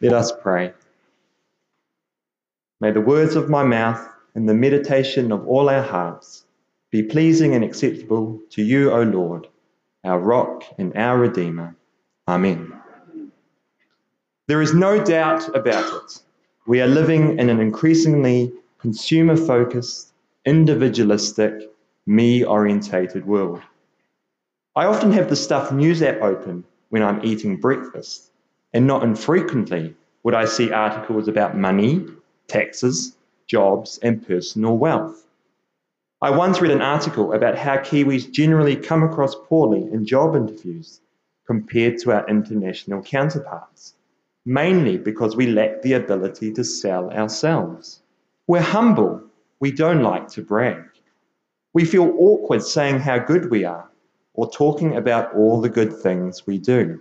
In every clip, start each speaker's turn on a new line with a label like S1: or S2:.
S1: Let us pray. May the words of my mouth and the meditation of all our hearts be pleasing and acceptable to you, O Lord, our rock and our Redeemer. Amen. There is no doubt about it. We are living in an increasingly consumer focused, individualistic, me orientated world. I often have the Stuff News app open when I'm eating breakfast, and not infrequently would I see articles about money, taxes, jobs, and personal wealth. I once read an article about how Kiwis generally come across poorly in job interviews compared to our international counterparts, mainly because we lack the ability to sell ourselves. We're humble, we don't like to brag. We feel awkward saying how good we are or talking about all the good things we do.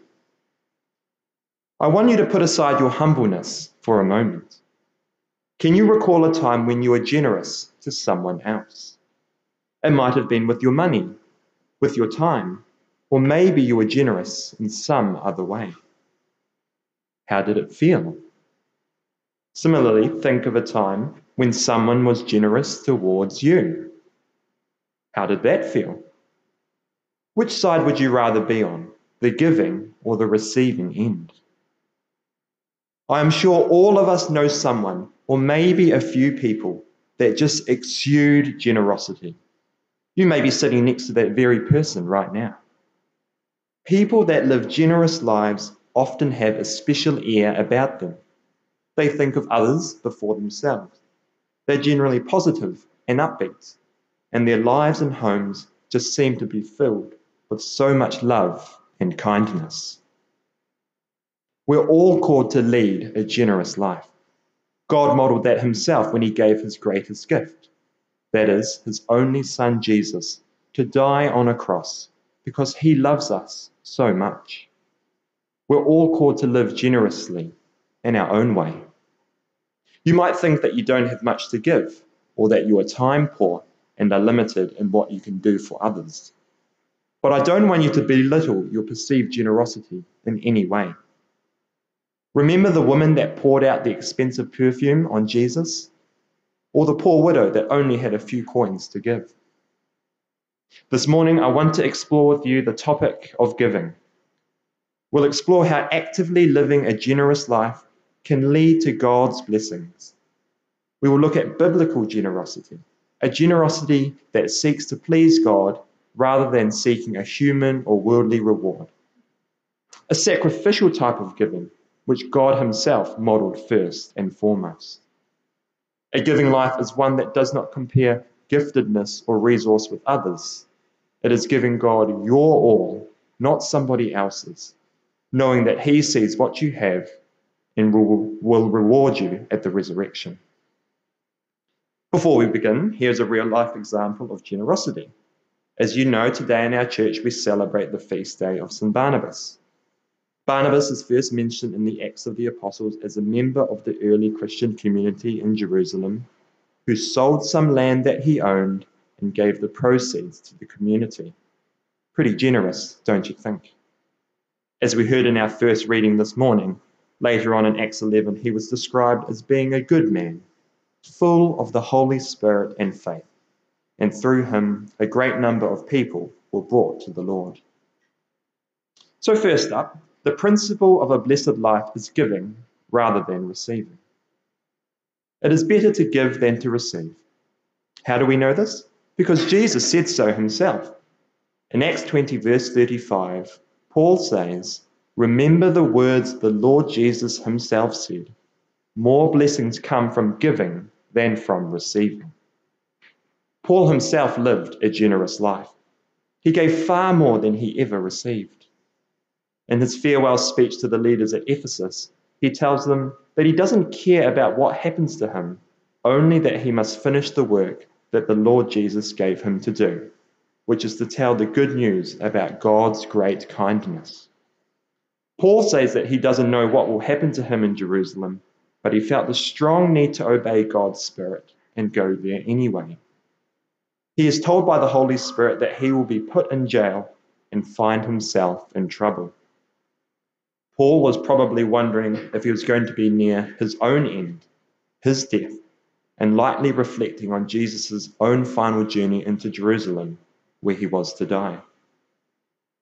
S1: I want you to put aside your humbleness for a moment. Can you recall a time when you were generous to someone else? It might have been with your money, with your time, or maybe you were generous in some other way. How did it feel? Similarly, think of a time when someone was generous towards you. How did that feel? Which side would you rather be on, the giving or the receiving end? I am sure all of us know someone, or maybe a few people, that just exude generosity. You may be sitting next to that very person right now. People that live generous lives often have a special air about them. They think of others before themselves. They're generally positive and upbeat, and their lives and homes just seem to be filled with so much love and kindness. We're all called to lead a generous life. God modeled that himself when he gave his greatest gift that is, his only son Jesus, to die on a cross because he loves us so much. We're all called to live generously in our own way. You might think that you don't have much to give, or that you are time poor and are limited in what you can do for others. But I don't want you to belittle your perceived generosity in any way. Remember the woman that poured out the expensive perfume on Jesus? Or the poor widow that only had a few coins to give? This morning, I want to explore with you the topic of giving. We'll explore how actively living a generous life can lead to God's blessings. We will look at biblical generosity, a generosity that seeks to please God rather than seeking a human or worldly reward. A sacrificial type of giving, which God Himself modeled first and foremost. A giving life is one that does not compare giftedness or resource with others. It is giving God your all, not somebody else's, knowing that He sees what you have and will, reward you at the resurrection. Before we begin, here's a real life example of generosity. As you know, today in our church we celebrate the feast day of St. Barnabas. Barnabas is first mentioned in the Acts of the Apostles as a member of the early Christian community in Jerusalem who sold some land that he owned and gave the proceeds to the community. Pretty generous, don't you think? As we heard in our first reading this morning, later on in Acts 11, he was described as being a good man, full of the Holy Spirit and faith and through him a great number of people were brought to the Lord. So, first up, the principle of a blessed life is giving rather than receiving. It is better to give than to receive. How do we know this? Because Jesus said so himself. In Acts 20, verse 35, Paul says, Remember the words the Lord Jesus himself said more blessings come from giving than from receiving. Paul himself lived a generous life. He gave far more than he ever received. In his farewell speech to the leaders at Ephesus, he tells them that he doesn't care about what happens to him, only that he must finish the work that the Lord Jesus gave him to do, which is to tell the good news about God's great kindness. Paul says that he doesn't know what will happen to him in Jerusalem, but he felt the strong need to obey God's Spirit and go there anyway. He is told by the Holy Spirit that he will be put in jail and find himself in trouble. Paul was probably wondering if he was going to be near his own end, his death, and lightly reflecting on Jesus' own final journey into Jerusalem, where he was to die.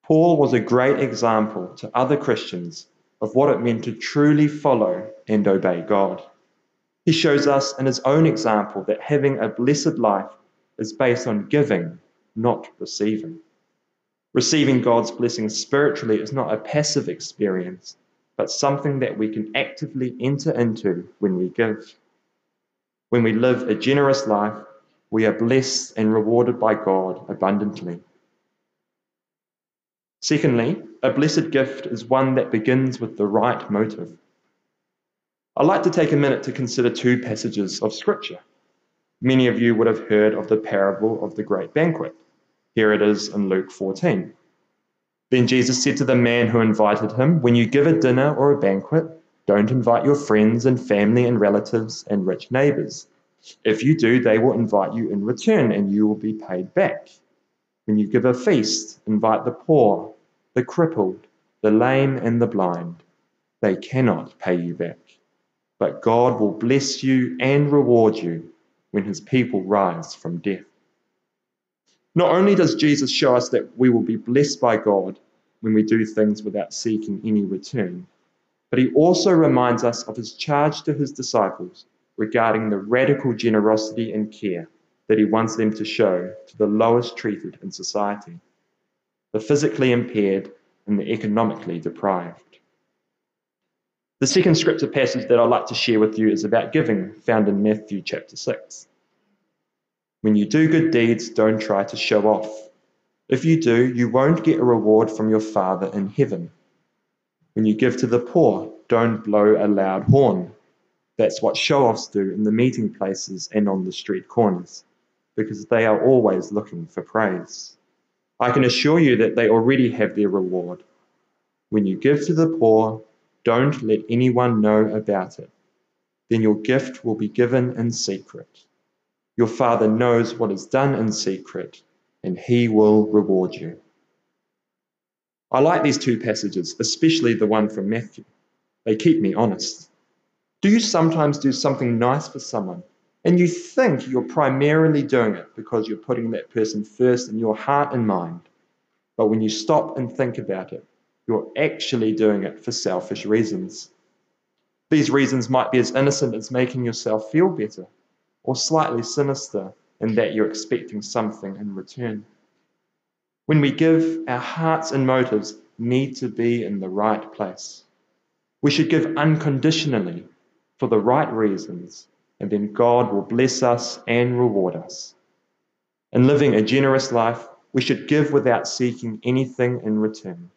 S1: Paul was a great example to other Christians of what it meant to truly follow and obey God. He shows us in his own example that having a blessed life is based on giving, not receiving. Receiving God's blessing spiritually is not a passive experience, but something that we can actively enter into when we give. When we live a generous life, we are blessed and rewarded by God abundantly. Secondly, a blessed gift is one that begins with the right motive. I'd like to take a minute to consider two passages of Scripture. Many of you would have heard of the parable of the great banquet. Here it is in Luke 14. Then Jesus said to the man who invited him, When you give a dinner or a banquet, don't invite your friends and family and relatives and rich neighbors. If you do, they will invite you in return and you will be paid back. When you give a feast, invite the poor, the crippled, the lame, and the blind. They cannot pay you back. But God will bless you and reward you when his people rise from death. Not only does Jesus show us that we will be blessed by God when we do things without seeking any return, but he also reminds us of his charge to his disciples regarding the radical generosity and care that he wants them to show to the lowest treated in society the physically impaired and the economically deprived. The second scripture passage that I'd like to share with you is about giving, found in Matthew chapter 6. When you do good deeds, don't try to show off. If you do, you won't get a reward from your Father in heaven. When you give to the poor, don't blow a loud horn. That's what show offs do in the meeting places and on the street corners, because they are always looking for praise. I can assure you that they already have their reward. When you give to the poor, don't let anyone know about it. Then your gift will be given in secret. Your Father knows what is done in secret, and He will reward you. I like these two passages, especially the one from Matthew. They keep me honest. Do you sometimes do something nice for someone and you think you're primarily doing it because you're putting that person first in your heart and mind? But when you stop and think about it, you're actually doing it for selfish reasons. These reasons might be as innocent as making yourself feel better or slightly sinister in that you're expecting something in return. When we give, our hearts and motives need to be in the right place. We should give unconditionally for the right reasons, and then God will bless us and reward us. In living a generous life, we should give without seeking anything in return.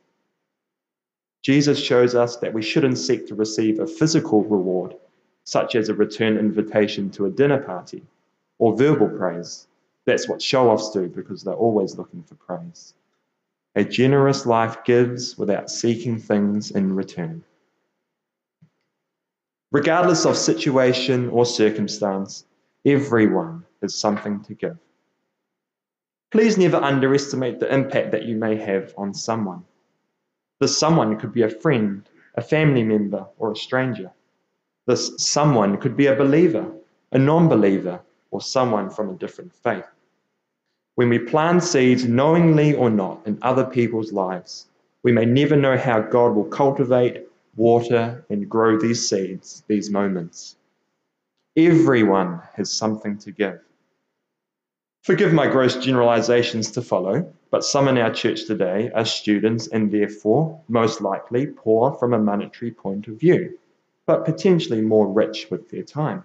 S1: Jesus shows us that we shouldn't seek to receive a physical reward, such as a return invitation to a dinner party or verbal praise. That's what show offs do because they're always looking for praise. A generous life gives without seeking things in return. Regardless of situation or circumstance, everyone has something to give. Please never underestimate the impact that you may have on someone. This someone could be a friend, a family member, or a stranger. This someone could be a believer, a non believer, or someone from a different faith. When we plant seeds, knowingly or not, in other people's lives, we may never know how God will cultivate, water, and grow these seeds, these moments. Everyone has something to give. Forgive my gross generalizations to follow, but some in our church today are students and therefore, most likely, poor from a monetary point of view but potentially more rich with their time.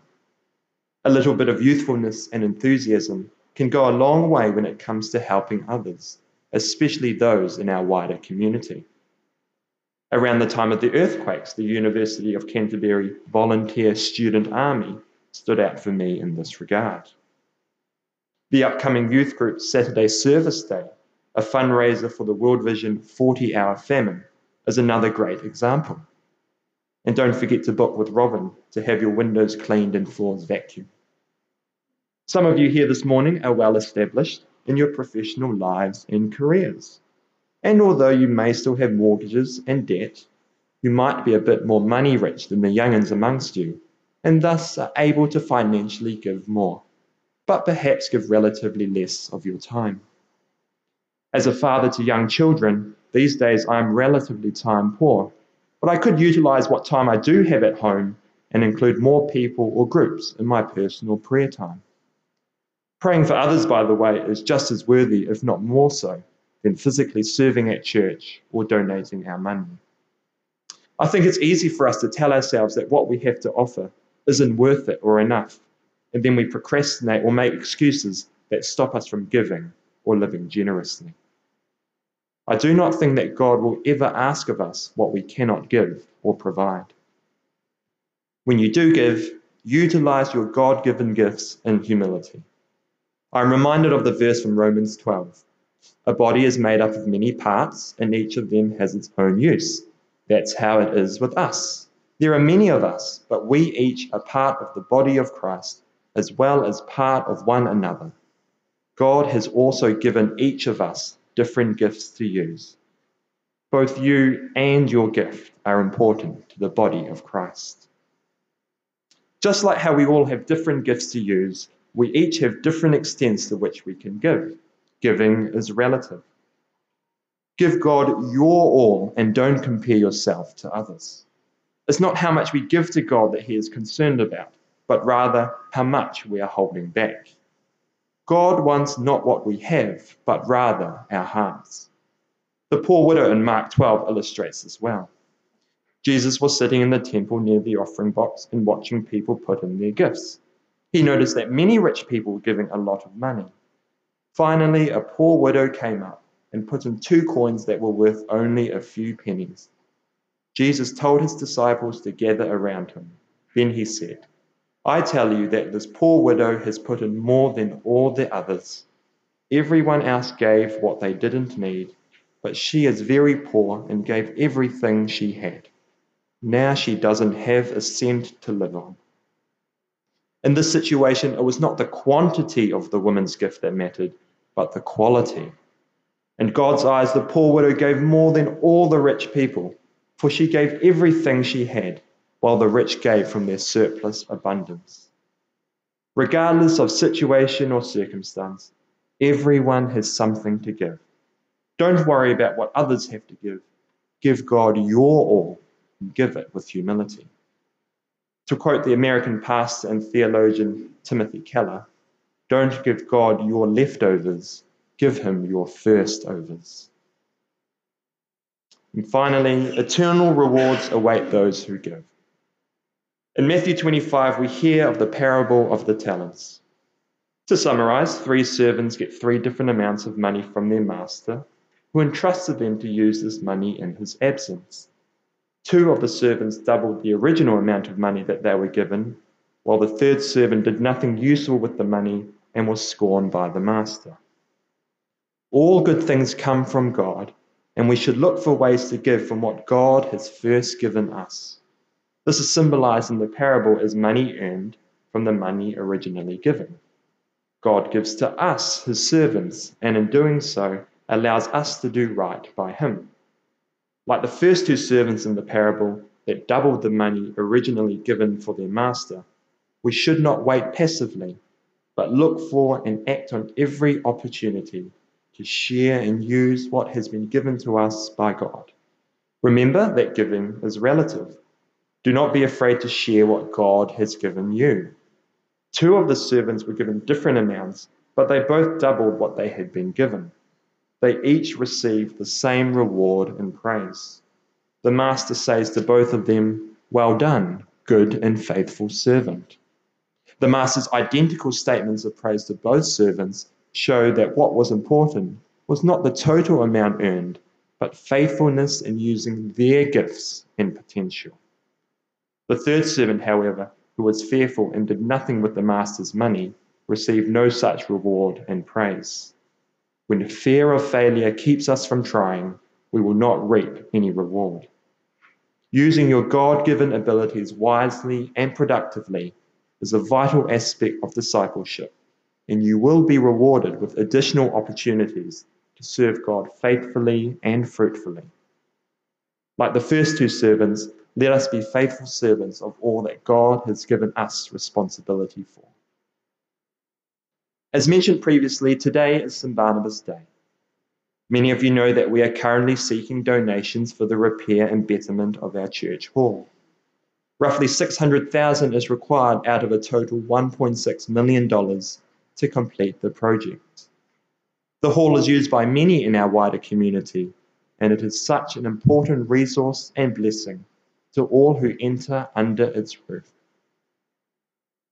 S1: A little bit of youthfulness and enthusiasm can go a long way when it comes to helping others, especially those in our wider community. Around the time of the earthquakes, the University of Canterbury Volunteer Student Army stood out for me in this regard. The upcoming youth group Saturday Service Day, a fundraiser for the World Vision 40 hour famine, is another great example. And don't forget to book with Robin to have your windows cleaned and floors vacuumed. Some of you here this morning are well established in your professional lives and careers. And although you may still have mortgages and debt, you might be a bit more money rich than the young'uns amongst you, and thus are able to financially give more, but perhaps give relatively less of your time. As a father to young children, these days I am relatively time poor, but I could utilize what time I do have at home and include more people or groups in my personal prayer time. Praying for others, by the way, is just as worthy, if not more so, than physically serving at church or donating our money. I think it's easy for us to tell ourselves that what we have to offer isn't worth it or enough, and then we procrastinate or make excuses that stop us from giving or living generously. I do not think that God will ever ask of us what we cannot give or provide. When you do give, utilize your God given gifts in humility. I'm reminded of the verse from Romans 12. A body is made up of many parts, and each of them has its own use. That's how it is with us. There are many of us, but we each are part of the body of Christ, as well as part of one another. God has also given each of us different gifts to use. Both you and your gift are important to the body of Christ. Just like how we all have different gifts to use, we each have different extents to which we can give. Giving is relative. Give God your all and don't compare yourself to others. It's not how much we give to God that He is concerned about, but rather how much we are holding back. God wants not what we have, but rather our hearts. The poor widow in Mark 12 illustrates this well. Jesus was sitting in the temple near the offering box and watching people put in their gifts. He noticed that many rich people were giving a lot of money. Finally, a poor widow came up and put in two coins that were worth only a few pennies. Jesus told his disciples to gather around him. Then he said, I tell you that this poor widow has put in more than all the others. Everyone else gave what they didn't need, but she is very poor and gave everything she had. Now she doesn't have a cent to live on. In this situation, it was not the quantity of the woman's gift that mattered, but the quality. In God's eyes, the poor widow gave more than all the rich people, for she gave everything she had while the rich gave from their surplus abundance. Regardless of situation or circumstance, everyone has something to give. Don't worry about what others have to give. Give God your all and give it with humility. To quote the American pastor and theologian Timothy Keller, don't give God your leftovers, give him your first overs. And finally, eternal rewards await those who give. In Matthew 25, we hear of the parable of the talents. To summarize, three servants get three different amounts of money from their master, who entrusted them to use this money in his absence. Two of the servants doubled the original amount of money that they were given, while the third servant did nothing useful with the money and was scorned by the master. All good things come from God, and we should look for ways to give from what God has first given us. This is symbolized in the parable as money earned from the money originally given. God gives to us, his servants, and in doing so, allows us to do right by him. Like the first two servants in the parable that doubled the money originally given for their master, we should not wait passively, but look for and act on every opportunity to share and use what has been given to us by God. Remember that giving is relative. Do not be afraid to share what God has given you. Two of the servants were given different amounts, but they both doubled what they had been given. They each received the same reward and praise. The master says to both of them, Well done, good and faithful servant. The master's identical statements of praise to both servants show that what was important was not the total amount earned, but faithfulness in using their gifts and potential. The third servant, however, who was fearful and did nothing with the master's money, received no such reward and praise. When fear of failure keeps us from trying, we will not reap any reward. Using your God given abilities wisely and productively is a vital aspect of discipleship, and you will be rewarded with additional opportunities to serve God faithfully and fruitfully. Like the first two servants, let us be faithful servants of all that God has given us responsibility for. As mentioned previously, today is St. Barnabas Day. Many of you know that we are currently seeking donations for the repair and betterment of our church hall. Roughly 600,000 is required out of a total 1.6 million dollars to complete the project. The hall is used by many in our wider community, and it is such an important resource and blessing to all who enter under its roof.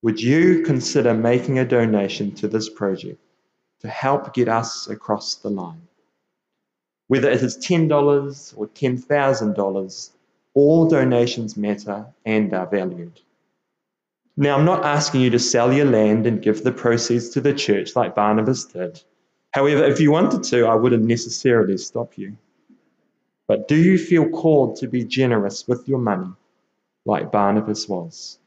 S1: Would you consider making a donation to this project to help get us across the line? Whether it is $10 or $10,000, all donations matter and are valued. Now, I'm not asking you to sell your land and give the proceeds to the church like Barnabas did. However, if you wanted to, I wouldn't necessarily stop you. But do you feel called to be generous with your money like Barnabas was?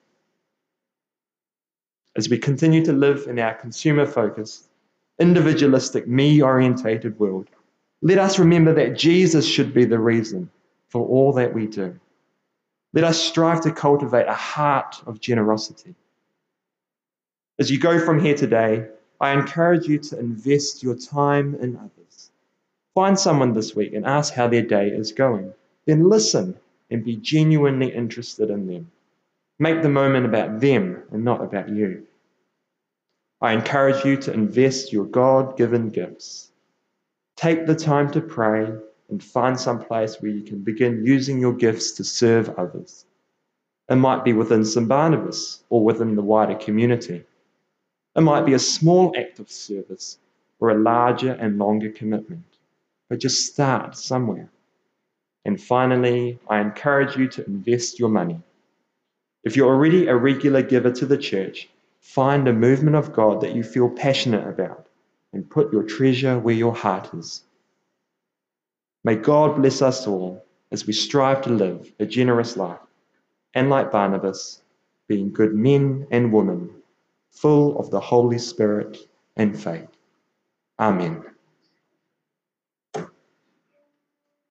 S1: As we continue to live in our consumer focused, individualistic, me orientated world, let us remember that Jesus should be the reason for all that we do. Let us strive to cultivate a heart of generosity. As you go from here today, I encourage you to invest your time in others. Find someone this week and ask how their day is going. Then listen and be genuinely interested in them. Make the moment about them and not about you. I encourage you to invest your God given gifts. Take the time to pray and find some place where you can begin using your gifts to serve others. It might be within St. Barnabas or within the wider community. It might be a small act of service or a larger and longer commitment. But just start somewhere. And finally, I encourage you to invest your money. If you're already a regular giver to the church, find a movement of God that you feel passionate about and put your treasure where your heart is. May God bless us all as we strive to live a generous life and, like Barnabas, being good men and women, full of the Holy Spirit and faith. Amen.